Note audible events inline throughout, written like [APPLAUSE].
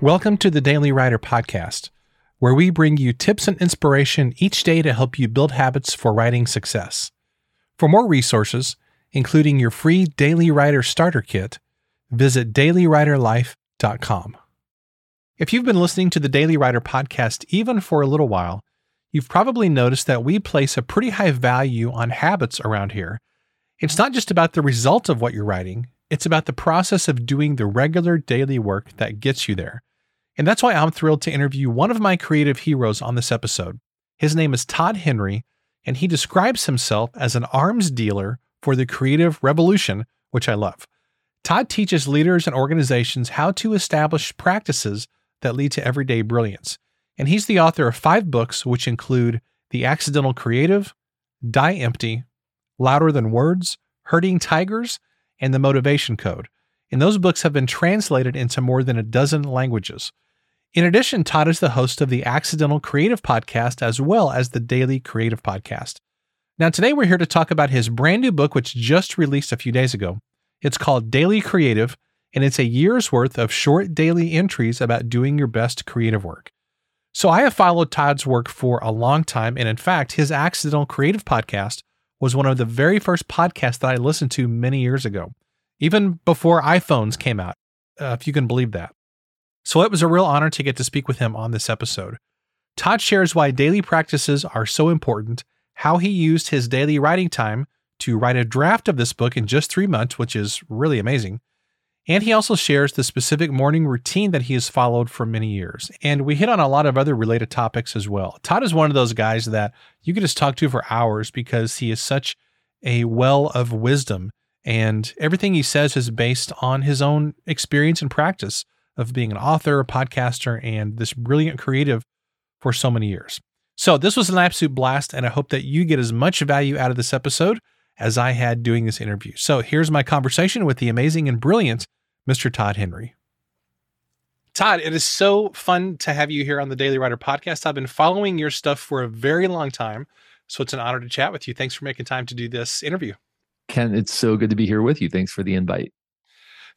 Welcome to the Daily Writer Podcast, where we bring you tips and inspiration each day to help you build habits for writing success. For more resources, including your free Daily Writer Starter Kit, visit dailywriterlife.com. If you've been listening to the Daily Writer Podcast even for a little while, you've probably noticed that we place a pretty high value on habits around here. It's not just about the result of what you're writing, it's about the process of doing the regular daily work that gets you there. And that's why I'm thrilled to interview one of my creative heroes on this episode. His name is Todd Henry, and he describes himself as an arms dealer for the creative revolution, which I love. Todd teaches leaders and organizations how to establish practices that lead to everyday brilliance. And he's the author of five books, which include The Accidental Creative, Die Empty, Louder Than Words, Herding Tigers, and The Motivation Code. And those books have been translated into more than a dozen languages. In addition, Todd is the host of the Accidental Creative Podcast as well as the Daily Creative Podcast. Now, today we're here to talk about his brand new book, which just released a few days ago. It's called Daily Creative, and it's a year's worth of short daily entries about doing your best creative work. So, I have followed Todd's work for a long time, and in fact, his Accidental Creative Podcast was one of the very first podcasts that I listened to many years ago, even before iPhones came out, uh, if you can believe that. So it was a real honor to get to speak with him on this episode. Todd shares why daily practices are so important, how he used his daily writing time to write a draft of this book in just three months, which is really amazing. And he also shares the specific morning routine that he has followed for many years. And we hit on a lot of other related topics as well. Todd is one of those guys that you can just talk to for hours because he is such a well of wisdom. And everything he says is based on his own experience and practice of being an author, a podcaster, and this brilliant creative for so many years. So, this was an absolute blast, and I hope that you get as much value out of this episode as I had doing this interview. So, here's my conversation with the amazing and brilliant Mr. Todd Henry. Todd, it is so fun to have you here on the Daily Writer podcast. I've been following your stuff for a very long time, so it's an honor to chat with you. Thanks for making time to do this interview. Kent, it's so good to be here with you. Thanks for the invite.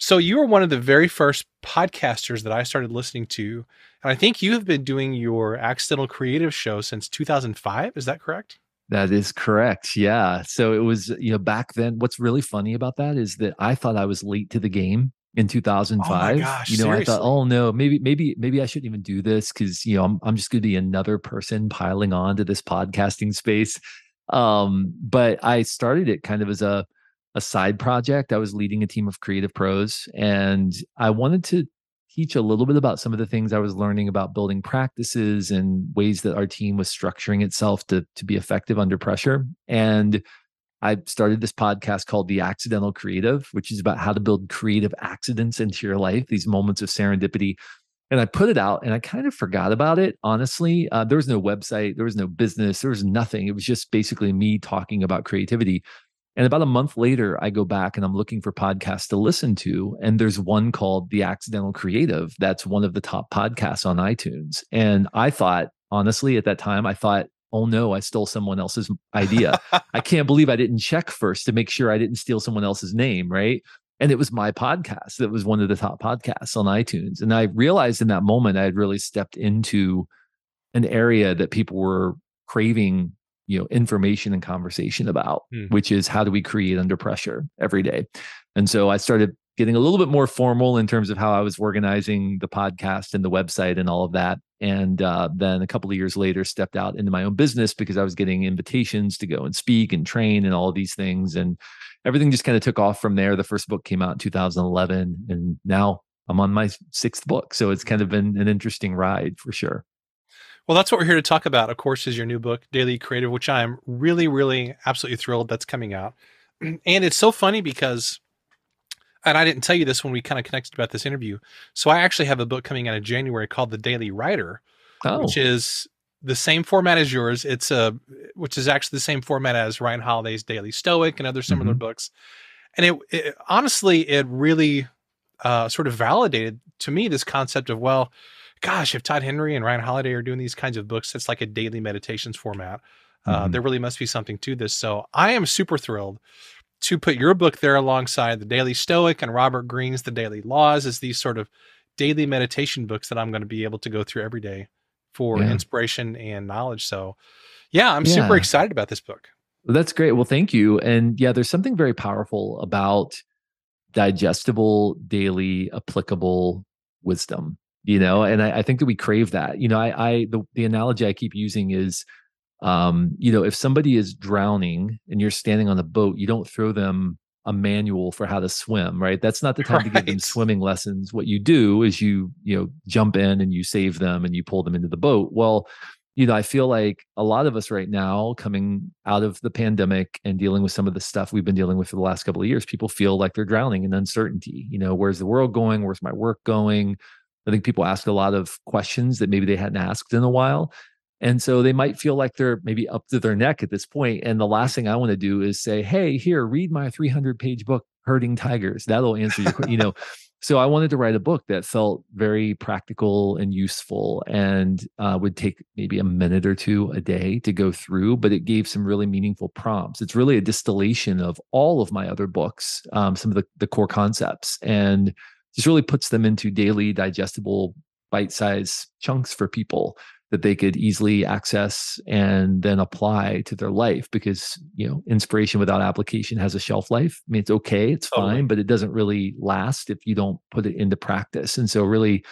So you were one of the very first podcasters that I started listening to, and I think you have been doing your accidental creative show since 2005. Is that correct? That is correct. Yeah. So it was, you know, back then, what's really funny about that is that I thought I was late to the game in 2005. Oh gosh, you know, seriously? I thought, oh no, maybe, maybe, maybe I shouldn't even do this because, you know, I'm, I'm just going to be another person piling on to this podcasting space. Um, but I started it kind of as a, a side project. I was leading a team of creative pros and I wanted to teach a little bit about some of the things I was learning about building practices and ways that our team was structuring itself to, to be effective under pressure. And I started this podcast called The Accidental Creative, which is about how to build creative accidents into your life, these moments of serendipity. And I put it out and I kind of forgot about it, honestly. Uh, there was no website, there was no business, there was nothing. It was just basically me talking about creativity. And about a month later, I go back and I'm looking for podcasts to listen to. And there's one called The Accidental Creative. That's one of the top podcasts on iTunes. And I thought, honestly, at that time, I thought, oh no, I stole someone else's idea. I [LAUGHS] can't believe I didn't check first to make sure I didn't steal someone else's name. Right. And it was my podcast that was one of the top podcasts on iTunes. And I realized in that moment, I had really stepped into an area that people were craving you know information and conversation about Hmm. which is how do we create under pressure every day. And so i started getting a little bit more formal in terms of how i was organizing the podcast and the website and all of that. And uh, then a couple of years later stepped out into my own business because i was getting invitations to go and speak and train and all of these things. And everything just kind of took off from there. The first book came out in 2011 and now i'm on my sixth book. So it's kind of been an interesting ride for sure Well, that's what we're here to talk about. Of course, is your new book, Daily Creative, which I am really, really, absolutely thrilled that's coming out. [CLEARS THROAT] And it's so funny because, and I didn't tell you this when we kind of connected about this interview. So I actually have a book coming out in January called The Daily Writer, oh which is the same format as yours. It's a, which is actually the same format as Ryan Holiday's Daily Stoic and other similar Mhm. books. And it, it honestly, it really uh, sort of validated to me this concept of well, gosh, if Todd Henry and Ryan Holiday are doing these kinds of books, it's like a daily meditations format. Uh, Mhm. there really must be something to this. So I am super thrilled to put your book there alongside the Daily Stoic and Robert Greene's The Daily Laws as these sort of daily meditation books that I'm going to be able to go through every day for Yeah. inspiration and knowledge. So, yeah, I'm Yeah. super excited about this book. That's great. Well, thank you. And yeah, there's something very powerful about digestible, daily, applicable wisdom. You know, and I, I think that we crave that. You know, I, I the the analogy I keep using is, um, you know, if somebody is drowning and you're standing on a boat, you don't throw them a manual for how to swim, right? That's not the [LAUGHS] time to give them swimming lessons. What you do is you, you know, jump in and you save them and you pull them into the boat. Well, you know, I feel like a lot of us right now coming out of the pandemic and dealing with some of the stuff we've been dealing with for the last couple of years, people feel like they're drowning in uncertainty. You know, where's the world going? Where's my work going? I think people ask a lot of questions that maybe they hadn't asked in a while. And so they might feel like they're maybe up to their neck at this point. And the last thing I want to do is say, hey, here, read my 300 page book, Herding Tigers. That'll answer your, que-" you know. So I wanted to write a book that felt very practical and useful and uh, would take maybe a minute or two a day to go through, but it gave some really meaningful prompts. It's really a distillation of all of my other books, um, some of the, the core concepts, and just really puts them into daily digestible bite-sized chunks for people that they could easily access and then apply to their life because you know inspiration without application has a shelf life. I mean it's okay it's Totally. fine but it doesn't really last if you don't put it into practice. And so really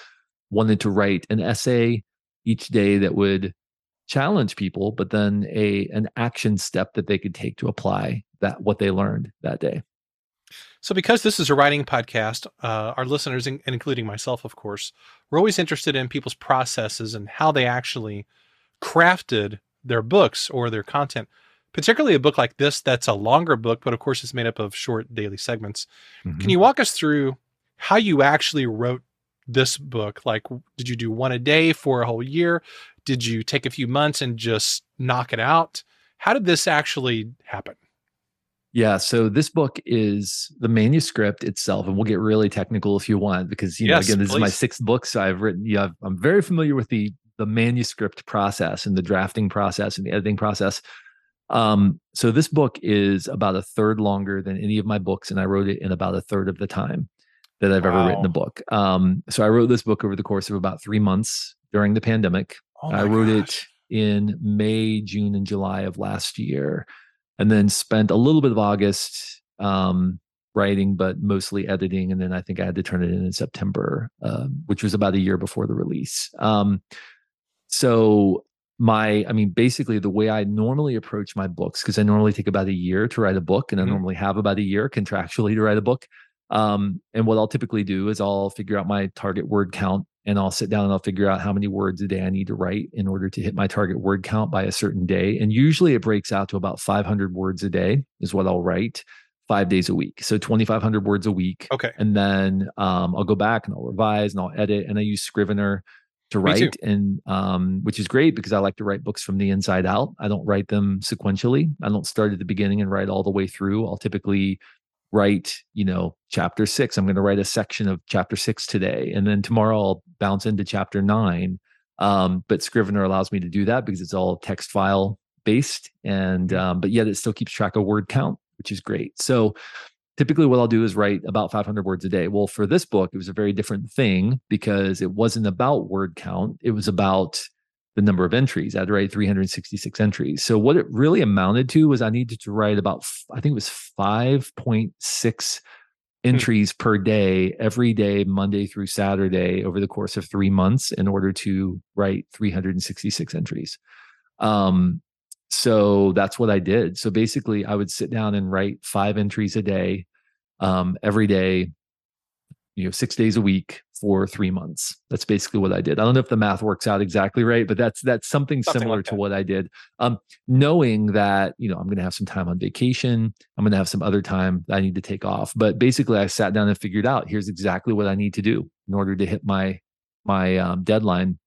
wanted to write an essay each day that would challenge people but then a an action step that they could take to apply that what they learned that day So, because this is a writing podcast, uh, our listeners, in- including myself, of course, we're always interested in people's processes and how they actually crafted their books or their content. Particularly a book like this, that's a longer book, but of course, it's made up of short daily segments. Can you walk us through how you actually wrote this book? Like, did you do one a day for a whole year? Did you take a few months and just knock it out? How did this actually happen? Yeah. So this book is the manuscript itself, and we'll get really technical if you want, because you know, again, this is my sixth book, so I've written. Yeah, I've- I'm very familiar with the the manuscript process and the drafting process and the editing process. Um, so this book is about a third longer than any of my books, and I wrote it in about a third of the time that I've ever written a book. Um, so I wrote this book over the course of about three months during the pandemic. Oh I wrote gosh. it in May, June, and July of last year, and then spent a little bit of August um, writing, but mostly editing. And then I think I had to turn it in in September, um, which was about a year before the release. Um, so my, I mean, basically the way I normally approach my books, because I normally take about a year to write a book, and. I normally have about a year contractually to write a book. Um, and what I'll typically do is I'll figure out my target word count and I'll sit down and I'll figure out how many words a day I need to write in order to hit my target word count by a certain day. And usually it breaks out to about 500 words a day is what I'll write five days a week. So 2,500 words a week. Okay. And then um, I'll go back and I'll revise and I'll edit. And I use Scrivener to write, and um, which is great because I like to write books from the inside out. I don't write them sequentially. I don't start at the beginning and write all the way through. I'll typically write, you know, chapter six. I'm going to write a section of chapter six today, and then tomorrow I'll bounce into chapter nine. Um, but Scrivener allows me to do that because it's all text file based, and um, but yet it still keeps track of word count, which is great. So typically what I'll do is write about 500 words a day. Well, for this book, it was a very different thing because it wasn't about word count. It was about the number of entries. I had to write 366 entries. So what it really amounted to was I needed to write about, I think it was 5.6 entries per day, every day, Monday through Saturday over the course of three months in order to write 366 entries. Um, so that's what I did. So basically, I would sit down and write five entries a day, um, every day, you know, six days a week for three months. That's basically what I did. I don't know if the math works out exactly right, but that's that's something, Something similar like to what I did. Um, knowing that you know I'm going to have some time on vacation, I'm going to have some other time that I need to take off. But basically, I sat down and figured out here's exactly what I need to do in order to hit my my um, deadline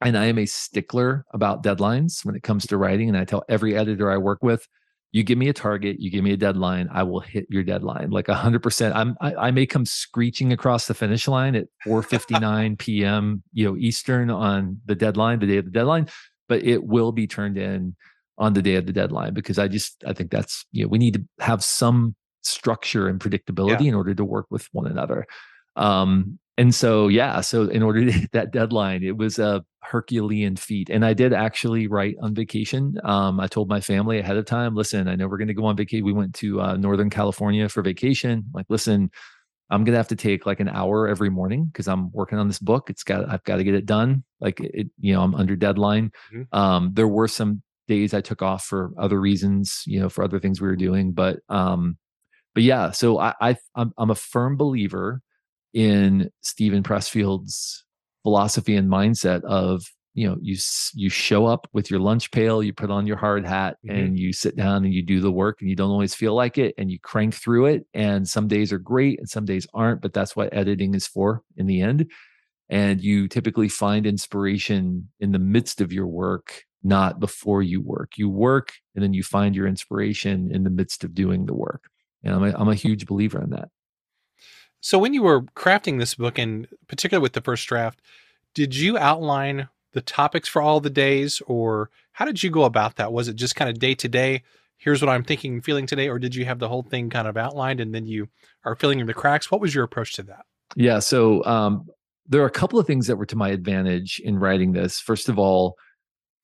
and I am a stickler about deadlines when it comes to writing. And I tell every editor I work with, you give me a target, you give me a deadline, I will hit your deadline like hundred percent. I'm I, I may come screeching across the finish line at 4:59 [LAUGHS] p.m. you know Eastern on the deadline, the day of the deadline, but it will be turned in on the day of the deadline because I just I think that's you know we need to have some structure and predictability in order to work with one another. Um, and so yeah, so in order to hit that deadline, it was a Herculean feat. And I did actually write on vacation. Um, I told my family ahead of time, listen, I know we're going to go on vacation. We went to uh, Northern California for vacation. Like, listen, I'm gonna have to take like an hour every morning because I'm working on this book. It's got I've got to get it done. Like it, you know, I'm under deadline. Mm-hmm. Um, there were some days I took off for other reasons, you know, for other things we were doing. But um, but yeah, so I, I I'm, I'm a firm believer in Steven Pressfield's philosophy and mindset of you know you you show up with your lunch pail you put on your hard hat mm-hmm. and you sit down and you do the work and you don't always feel like it and you crank through it and some days are great and some days aren't but that's what editing is for in the end. And you typically find inspiration in the midst of your work not before you work. You work and then you find your inspiration in the midst of doing the work. And i'm a, I'm a huge believer in that so when you were crafting this book and particularly with the first draft did you outline the topics for all the days, or how did you go about that? Was it just kind of day to day? Here's what I'm thinking and feeling today, or did you have the whole thing kind of outlined and then you are filling in the cracks? What was your approach to that? Yeah, so um, there are a couple of things that were to my advantage in writing this. First of all,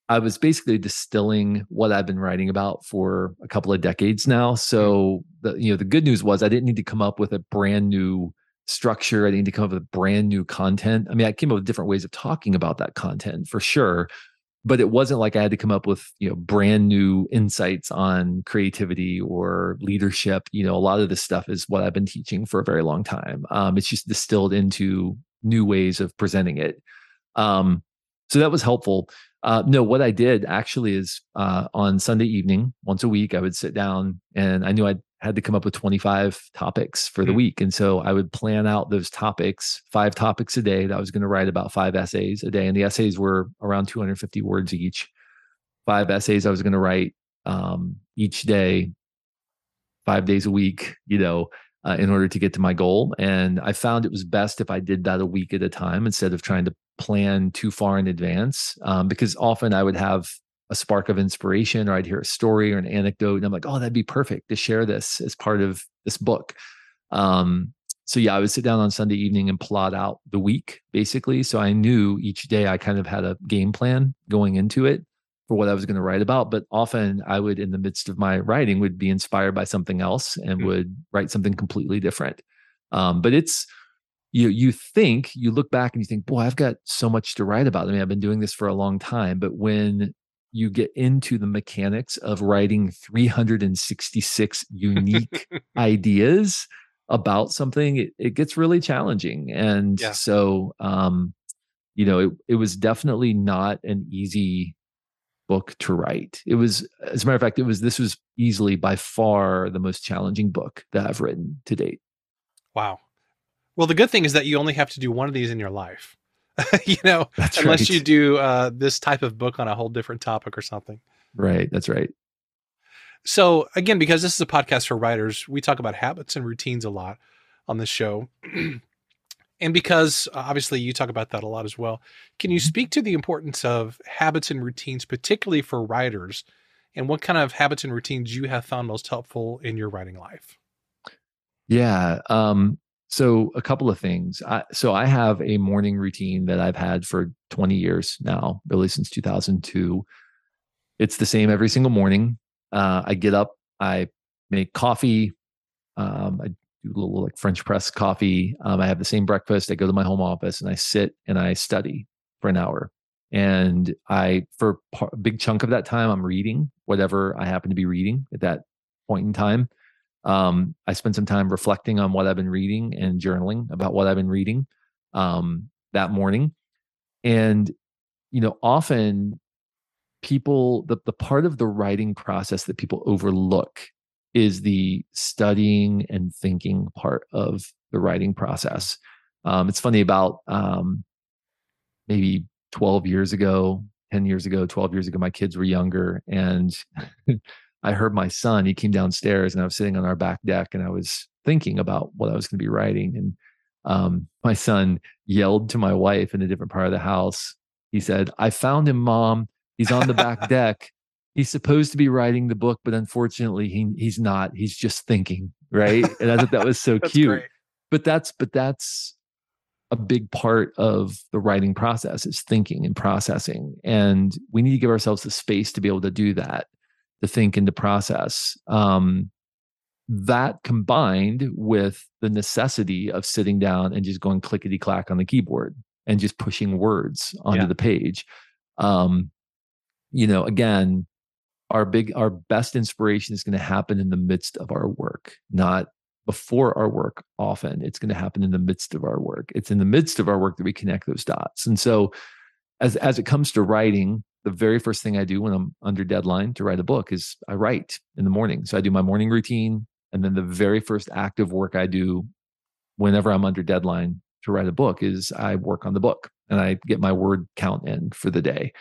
I was basically distilling what I've been writing about for a couple of decades now. So the you know the good news was I didn't need to come up with a brand new structure. I didn't need to come up with brand new content. I mean, I came up with different ways of talking about that content for sure, but it wasn't like I had to come up with, you know, brand new insights on creativity or leadership. You know, a lot of this stuff is what I've been teaching for a very long time. Um, it's just distilled into new ways of presenting it. Um, so that was helpful. Uh, no, what I did actually is uh, on Sunday evening, once a week, I would sit down and I knew I'd had to come up with 25 topics for the mm-hmm. week. And so I would plan out those topics, five topics a day that I was going to write about five essays a day. And the essays were around 250 words each. Five essays I was going to write um, each day, five days a week, you know, uh, in order to get to my goal. And I found it was best if I did that a week at a time instead of trying to plan too far in advance. Um, because often I would have a spark of inspiration or I'd hear a story or an anecdote and I'm like, oh, that'd be perfect to share this as part of this book. Um, so yeah, I would sit down on Sunday evening and plot out the week basically. So I knew each day I kind of had a game plan going into it for what I was going to write about. But often I would, in the midst of my writing, would be inspired by something else and mm-hmm. would write something completely different. Um, but it's you you think you look back and you think, boy, I've got so much to write about. I mean, I've been doing this for a long time. But when you get into the mechanics of writing 366 unique [LAUGHS] ideas about something it, it, gets really challenging and yeah. so um you know it, it was definitely not an easy book to write it was as a matter of fact it was this was easily by far the most challenging book that i've written to date wow well the good thing is that you only have to do one of these in your life [LAUGHS] you know, that's unless right. you do uh, this type of book on a whole different topic or something. Right. That's right. So again, because this is a podcast for writers, we talk about habits and routines a lot on this show. [CLEARS THROAT] and because uh, obviously you talk about that a lot as well, can you mm-hmm. speak to the importance of habits and routines, particularly for writers, and what kind of habits and routines you have found most helpful in your writing life? Yeah. Um, so a couple of things. I, so I have a morning routine that I've had for 20 years now, really since 2002. It's the same every single morning. Uh, I get up, I make coffee. Um, I do a little like French press coffee. Um, I have the same breakfast. I go to my home office and I sit and I study for an hour. And I, for a big chunk of that time, I'm reading whatever I happen to be reading at that point in time. Um, I spent some time reflecting on what I've been reading and journaling about what I've been reading um, that morning. And, you know, often people, the, the part of the writing process that people overlook is the studying and thinking part of the writing process. Um, it's funny about um, maybe 12 years ago, 10 years ago, 12 years ago, my kids were younger and [LAUGHS] I heard my son, he came downstairs and I was sitting on our back deck and I was thinking about what I was going to be writing. And um, my son yelled to my wife in a different part of the house. He said, I found him, mom. He's on the back [LAUGHS] deck. He's supposed to be writing the book, but unfortunately, he, he's not. He's just thinking. Right. And I thought that was so [LAUGHS] cute. Great. But that's, but that's a big part of the writing process is thinking and processing. And we need to give ourselves the space to be able to do that, to think and to process. Um, that combined with the necessity of sitting down and just going clickety clack on the keyboard and just pushing words onto yeah. the page. Um, you know, again, our big, our best inspiration is going to happen in the midst of our work, not before our work often it's going to happen in the midst of our work it's in the midst of our work that we connect those dots and so as as it comes to writing the very first thing i do when i'm under deadline to write a book is i write in the morning so i do my morning routine and then the very first active work i do whenever i'm under deadline to write a book is i work on the book and i get my word count in for the day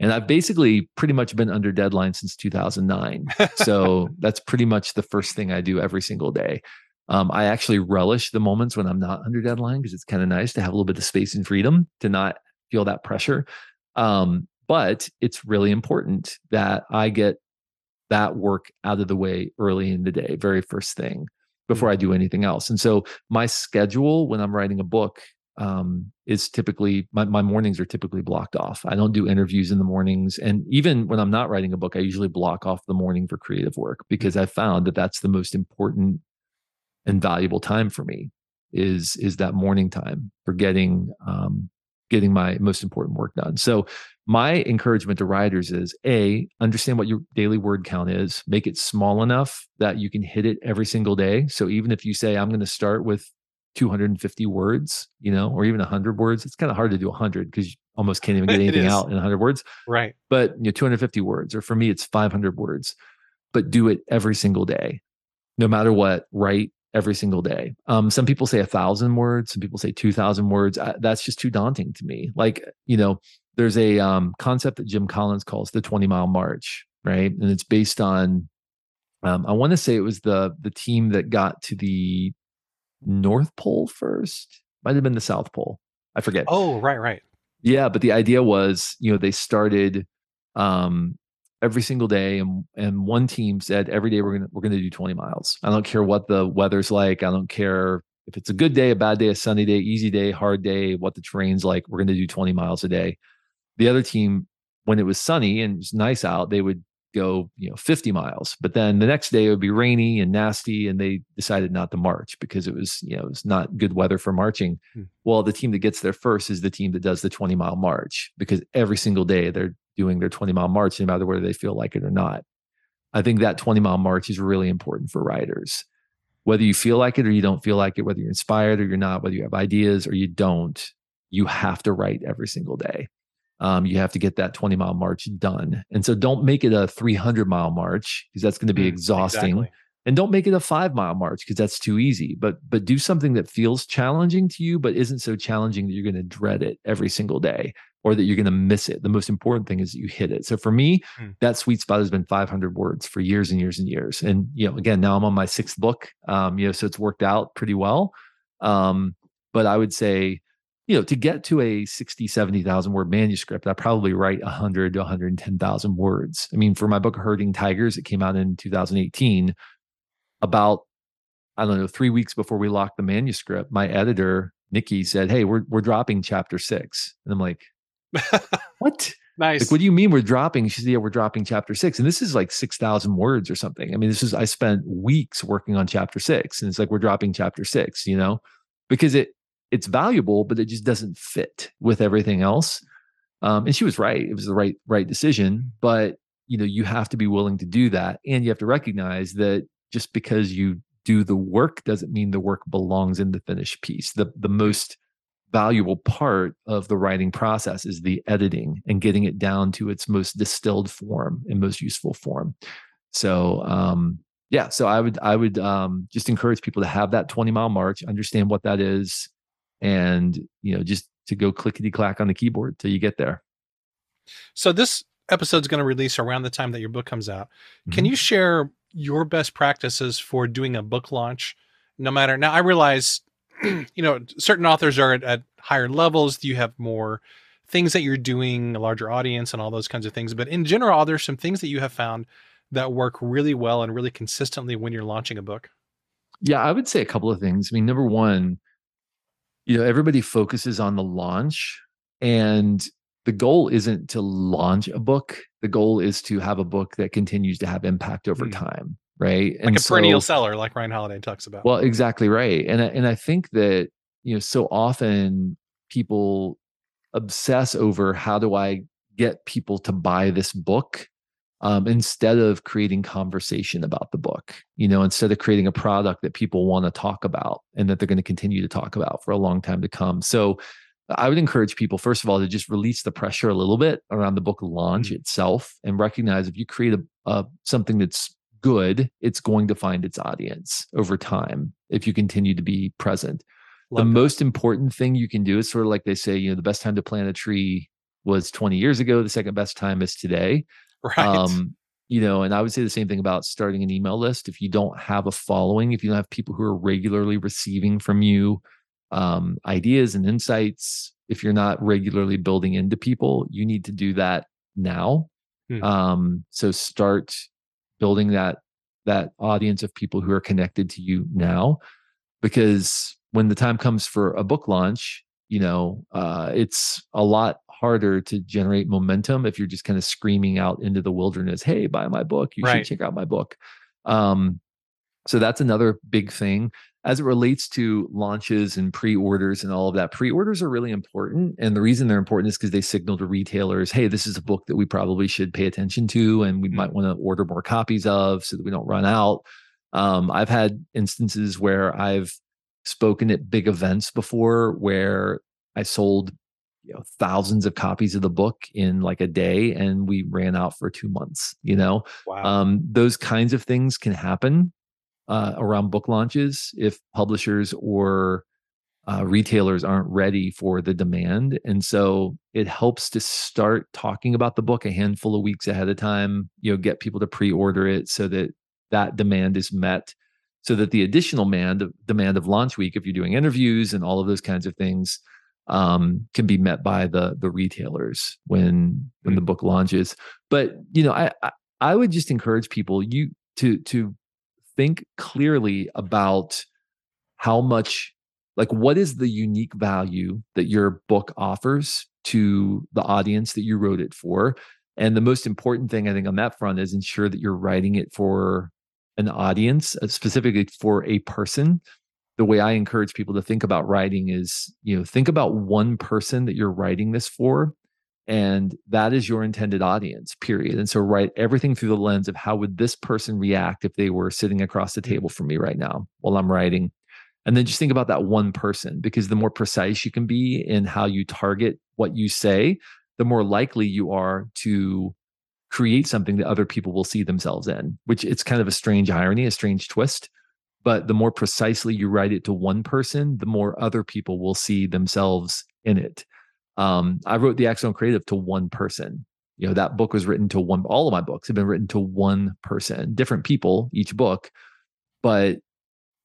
and I've basically pretty much been under deadline since 2009. so [LAUGHS] that's pretty much the first thing I do every single day. Um, I actually relish the moments when I'm not under deadline because it's kind of nice to have a little bit of space and freedom to not feel that pressure. Um, but it's really important that I get that work out of the way early in the day, very first thing before I do mm-hmm. anything else. And so my schedule when I'm writing a book um, is typically my, my mornings are typically blocked off. I don't do interviews in the mornings. And even when I'm not writing a book, I usually block off the morning for creative work because I found that that's the most important and valuable time for me is is that morning time for getting um, getting my most important work done. So my encouragement to writers is a understand what your daily word count is, make it small enough that you can hit it every single day. So even if you say I'm going to start with 250 words, you know, or even 100 words, it's kind of hard to do 100 because you almost can't even get [LAUGHS] anything out in 100 words. Right. But you know 250 words or for me it's 500 words. But do it every single day. No matter what, write every single day. Um, some people say a thousand words, some people say 2000 words. I, that's just too daunting to me. Like, you know, there's a um, concept that Jim Collins calls the 20 mile march, right? And it's based on, um, I want to say it was the, the team that got to the North Pole first, might have been the South Pole. I forget. Oh, right, right. Yeah. But the idea was, you know, they started, um, every single day and and one team said every day we're to we're to do 20 miles. I don't care what the weather's like. I don't care if it's a good day, a bad day, a sunny day, easy day, hard day, what the terrain's like. We're going to do 20 miles a day. The other team when it was sunny and it was nice out, they would go, you know, 50 miles. But then the next day it would be rainy and nasty and they decided not to march because it was, you know, it was not good weather for marching. Hmm. Well, the team that gets there first is the team that does the 20 mile march because every single day they're doing their 20 mile march, no matter whether they feel like it or not. I think that 20 mile march is really important for writers. Whether you feel like it or you don't feel like it, whether you're inspired or you're not, whether you have ideas or you don't, you have to write every single day. Um, you have to get that 20 mile march done. And so don't make it a 300 mile march because that's going to be mm, exhausting. Exactly. And don't make it a five mile march because that's too easy. But but do something that feels challenging to you, but isn't so challenging that you're going to dread it every single day or that you're going to miss it. The most important thing is that you hit it. So for me, hmm. that sweet spot has been 500 words for years and years and years. And you know, again, now I'm on my sixth book. Um, you know, so it's worked out pretty well. Um, but I would say, you know, to get to a 60, 70,000 word manuscript, I probably write 100 to 110,000 words. I mean, for my book, Herding Tigers, it came out in 2018. About, I don't know, three weeks before we locked the manuscript, my editor, Nikki, said, Hey, we're, we're dropping chapter six. And I'm like, [LAUGHS] what? Nice. Like, what do you mean we're dropping? She said, yeah, we're dropping chapter six. And this is like 6,000 words or something. I mean, this is, I spent weeks working on chapter six and it's like, we're dropping chapter six, you know, because it, it's valuable, but it just doesn't fit with everything else. Um, and she was right. It was the right, right decision. But, you know, you have to be willing to do that. And you have to recognize that just because you do the work doesn't mean the work belongs in the finished piece. The, the most, valuable part of the writing process is the editing and getting it down to its most distilled form and most useful form. So, um, yeah, so I would I would um, just encourage people to have that 20 mile march, understand what that is, and you know just to go clickety clack on the keyboard till you get there. So this episode is going to release around the time that your book comes out. Mm-hmm. Can you share your best practices for doing a book launch? No matter now, I realize [CLEARS THROAT] you know, certain authors are at, at higher levels. You have more things that you're doing, a larger audience, and all those kinds of things. But in general, are there some things that you have found that work really well and really consistently when you're launching a book? Yeah, I would say a couple of things. I mean, number one, you know everybody focuses on the launch and the goal isn't to launch a book. The goal is to have a book that continues to have impact over mm. time right? Like and a so, perennial seller like ryan holiday talks about. Well exactly right and and i think that you know so often people obsess over how do i get people to buy this book um, instead of creating conversation about the book you know instead of creating a product that people want to talk about and that they're going to continue to talk about for a long time to come so i would encourage people first of all to just release the pressure a little bit around the book launch mm-hmm. itself and recognize if you create a, a something that's good it's going to find its audience over time if you continue to be present Love the that. most important thing you can do is sort of like they say you know the best time to plant a tree was 20 years ago the second best time is today [LAUGHS] Right. Um, you know, and I would say the same thing about starting an email list. If you don't have a following, if you don't have people who are regularly receiving from you um, ideas and insights, if you're not regularly building into people, you need to do that now. Hmm. Um, so start building that that audience of people who are connected to you now, because when the time comes for a book launch, you know, uh, it's a lot harder to generate momentum if you're just kind of screaming out into the wilderness, "Hey, buy my book! You right. should check out my book." Um, so that's another big thing as it relates to launches and pre-orders and all of that. Pre-orders are really important, and the reason they're important is because they signal to retailers, "Hey, this is a book that we probably should pay attention to, and we mm-hmm. might want to order more copies of, so that we don't run out." Um, I've had instances where I've spoken at big events before where I sold you know thousands of copies of the book in like a day and we ran out for two months you know wow. um, those kinds of things can happen uh, around book launches if publishers or uh, retailers aren't ready for the demand and so it helps to start talking about the book a handful of weeks ahead of time you know get people to pre-order it so that that demand is met so that the additional demand demand of launch week if you're doing interviews and all of those kinds of things um, can be met by the the retailers when when the mm. book launches. But you know, I, I would just encourage people you to to think clearly about how much like what is the unique value that your book offers to the audience that you wrote it for and the most important thing i think on that front is ensure that you're writing it for an audience uh, specifically for a person the way I encourage people to think about writing is, you know, think about one person that you're writing this for and that is your intended audience period. And so write everything through the lens of how would this person react if they were sitting across the table from me right now while i'm writing. And then just think about that one person because the more precise you can be in how you target what you say the more likely you are to create something that other people will see themselves in which it's kind of a strange irony a strange twist but the more precisely you write it to one person the more other people will see themselves in it. Um, i wrote the Accidental Creative to one person. You know that book was written to one all of my books have been written to one person different people each book but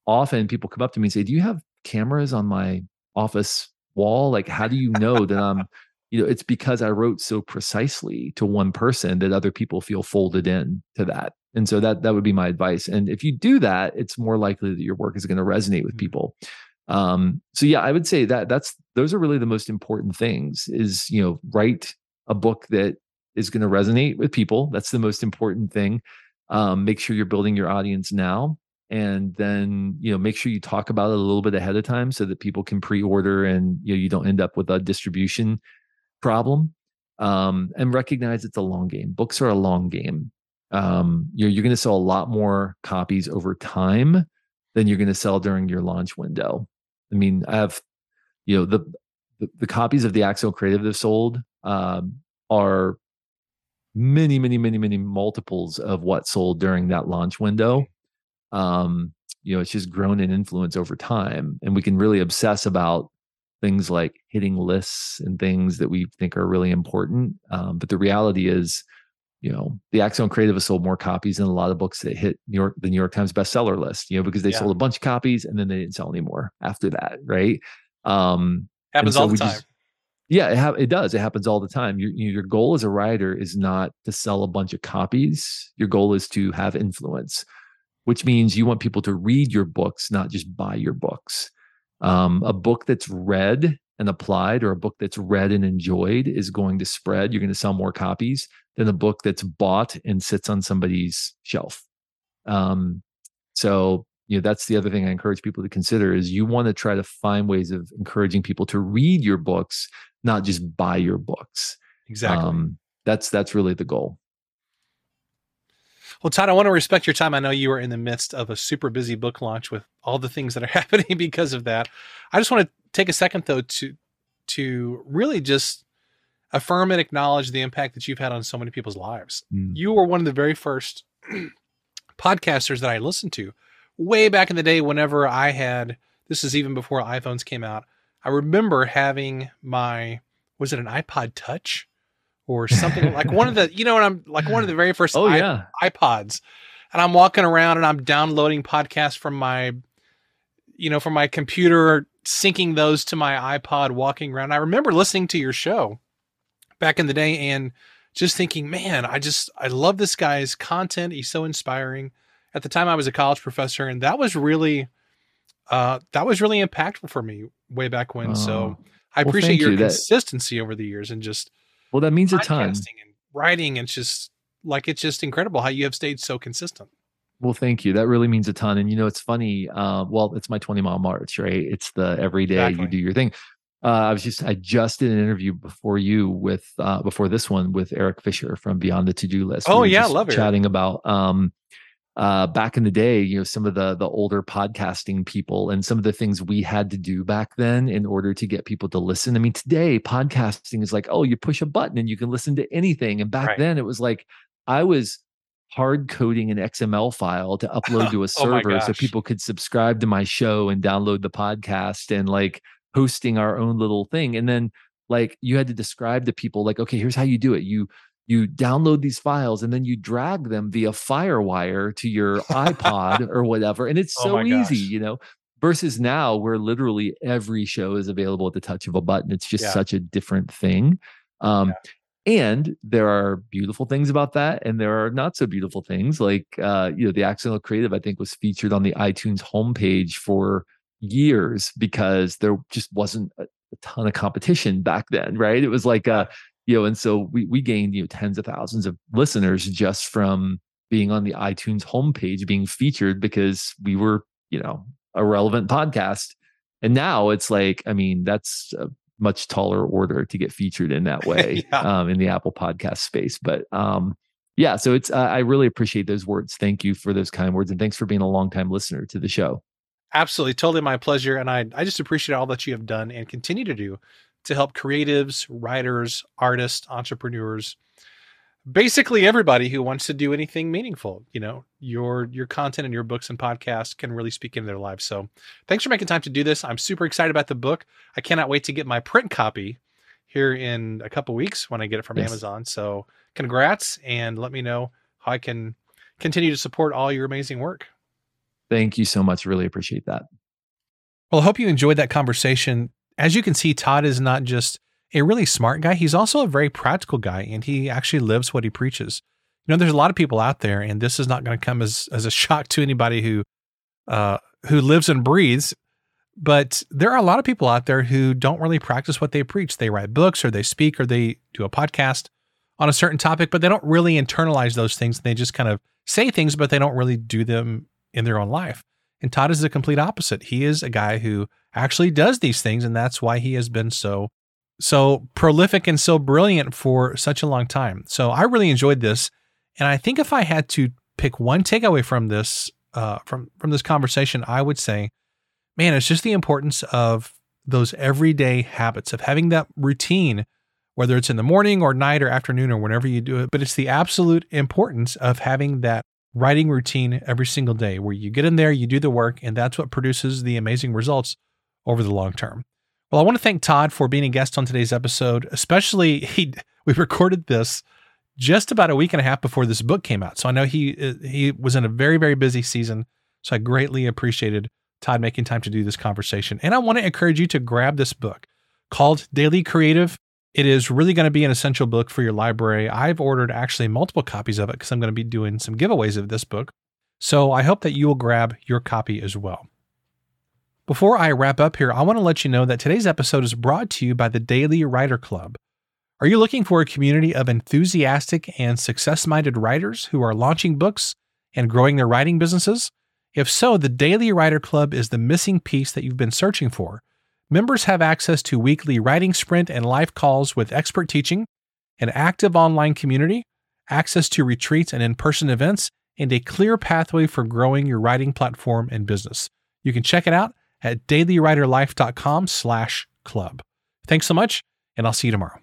often people come up to me and say do you have cameras on my office wall? Like how do you know that i'm you know it's because i wrote so precisely to one person that other people feel folded in to that. And so that that would be my advice. And if you do that it's more likely that your work is going to resonate with mm-hmm. people. Um so yeah i would say that that's those are really the most important things is you know write a book that is going to resonate with people. That's the most important thing. Um make sure you're building your audience now. And then you know make sure you talk about it a little bit ahead of time so that people can pre-order and you know you don't end up with a distribution problem um, and recognize it's a long game. Books are a long game. Um, you're, you're going to sell a lot more copies over time than you're going to sell during your launch window. I mean, I have, you know, the the, the copies of the Accidental Creative that sold um, are many, many, many, many multiples of what sold during that launch window. Um, you know, it's just grown in influence over time, and we can really obsess about things like hitting lists and things that we think are really important. Um, but the reality is, you know, the Accidental Creative has sold more copies than a lot of books that hit New York, the New York Times bestseller list, you know, because they yeah. sold a bunch of copies and then they didn't sell anymore after that. Right. Um, happens so all the time. Just, yeah, it, ha- it does. It happens all the time. Your, your goal as a writer is not to sell a bunch of copies. Your goal is to have influence, which means you want people to read your books, not just buy your books. Um, a book that's read and applied or a book that's read and enjoyed is going to spread. You're going to sell more copies than a book that's bought and sits on somebody's shelf. Um, so you know that's the other thing I encourage people to consider is you want to try to find ways of encouraging people to read your books, not just buy your books. Exactly. Um, that's that's really the goal. Well, Todd, I want to respect your time. I know you are in the midst of a super busy book launch with all the things that are [LAUGHS] happening because of that. I just want to take a second though to to really just affirm and acknowledge the impact that you've had on so many people's lives. Mm. You were one of the very first [CLEARS THROAT] podcasters that I listened to way back in the day whenever I had this is even before iPhones came out. I remember having my was it an iPod Touch or something like one of the you know what I'm like one of the very first oh, yeah. iPods. And I'm walking around and I'm downloading podcasts from my you know from my computer syncing those to my iPod walking around. I remember listening to your show back in the day and just thinking, man, I just I love this guy's content. He's so inspiring. At the time I was a college professor and that was really uh that was really impactful for me way back when. Oh. So I well, appreciate your you. consistency that, over the years and just well that means a ton. And writing and just like it's just incredible how you have stayed so consistent. Well, thank you. That really means a ton. And you know, it's funny. Uh, well, it's my 20 mile march, right? It's the every day exactly. you do your thing. Uh, I was just I just did an interview before you with uh, before this one with Erik Fisher from Beyond the To Do List. Oh we yeah, love it. Chatting about um, uh, back in the day, you know, some of the the older podcasting people and some of the things we had to do back then in order to get people to listen. I mean, today podcasting is like, oh, you push a button and you can listen to anything. And back right. then, it was like I was hard coding an XML file to upload to a [LAUGHS] oh server oh so people could subscribe to my show and download the podcast and like hosting our own little thing. And then like you had to describe to people like, okay, here's how you do it. You you download these files and then you drag them via Firewire to your iPod [LAUGHS] or whatever. And it's oh so oh easy, you know. Versus now, where literally every show is available at the touch of a button. It's just yeah. such a different thing. Um, yeah and there are beautiful things about that and there are not so beautiful things like uh, you know the accidental creative i think was featured on the itunes homepage for years because there just wasn't a, a ton of competition back then right it was like uh you know and so we we gained you know tens of thousands of listeners just from being on the itunes homepage being featured because we were you know a relevant podcast and now it's like i mean that's a much taller order to get featured in that [LAUGHS] way yeah. um, in the Apple podcast space. But um, yeah, so it's uh, I really appreciate those words. Thank you for those kind words, and thanks for being a long time listener to the show. Absolutely, totally my pleasure, and I I just appreciate all that you have done and continue to do to help creatives, writers, artists, entrepreneurs basically everybody who wants to do anything meaningful you know? Your your content and your books and podcasts can really speak into their lives. So thanks for making time to do this. I'm super excited about the book. I cannot wait to get my print copy here in a couple weeks when i get it from yes. amazon. So congrats and let me know how i can continue to support all your amazing work. Thank you so much. Really appreciate that. Well i hope you enjoyed that conversation as you can see todd is not just a really smart guy. He's also a very practical guy and he actually lives what he preaches. You know, there's a lot of people out there, and this is not going to come as, as a [LAUGHS] shock to anybody who uh, who lives and breathes. But there are a lot of people out there who don't really practice what they preach. They write books or they speak or they do a podcast on a certain topic, but they don't really internalize those things. They just kind of say things, but they don't really do them in their own life. And Todd is the complete opposite. He is a guy who actually does these things, and that's why he has been so so prolific and so brilliant for such a long time. So I really enjoyed this, and I think if I had to pick one takeaway from this uh, from from this conversation, I would say, man, it's just the importance of those everyday habits of having that routine, whether it's in the morning or night or afternoon or whenever you do it. But it's the absolute importance of having that writing routine every single day, where you get in there, you do the work, and that's what produces the amazing results over the long term. Well, I want to thank Todd for being a guest on today's episode. Especially, [LAUGHS] he we recorded this just about a week and a half before this book came out, so I know he uh, he was in a very very busy season. So I greatly appreciated Todd making time to do this conversation, and I want to encourage you to grab this book called Daily Creative. It is really going to be an essential book for your library. I've ordered actually multiple copies of it because I'm going to be doing some giveaways of this book. So I hope that you will grab your copy as well. Before I wrap up here, I want to let you know that today's episode is brought to you by the Daily Writer Club. Are you looking for a community of enthusiastic and success minded writers who are launching books and growing their writing businesses? If so, the Daily Writer Club is the missing piece that you've been searching for. Members have access to weekly writing sprint and live calls with expert teaching, an active online community, access to retreats and in person events, and a clear pathway for growing your writing platform and business. You can check it out at dailywriterlife.com slash club. Thanks so much, and I'll see you tomorrow.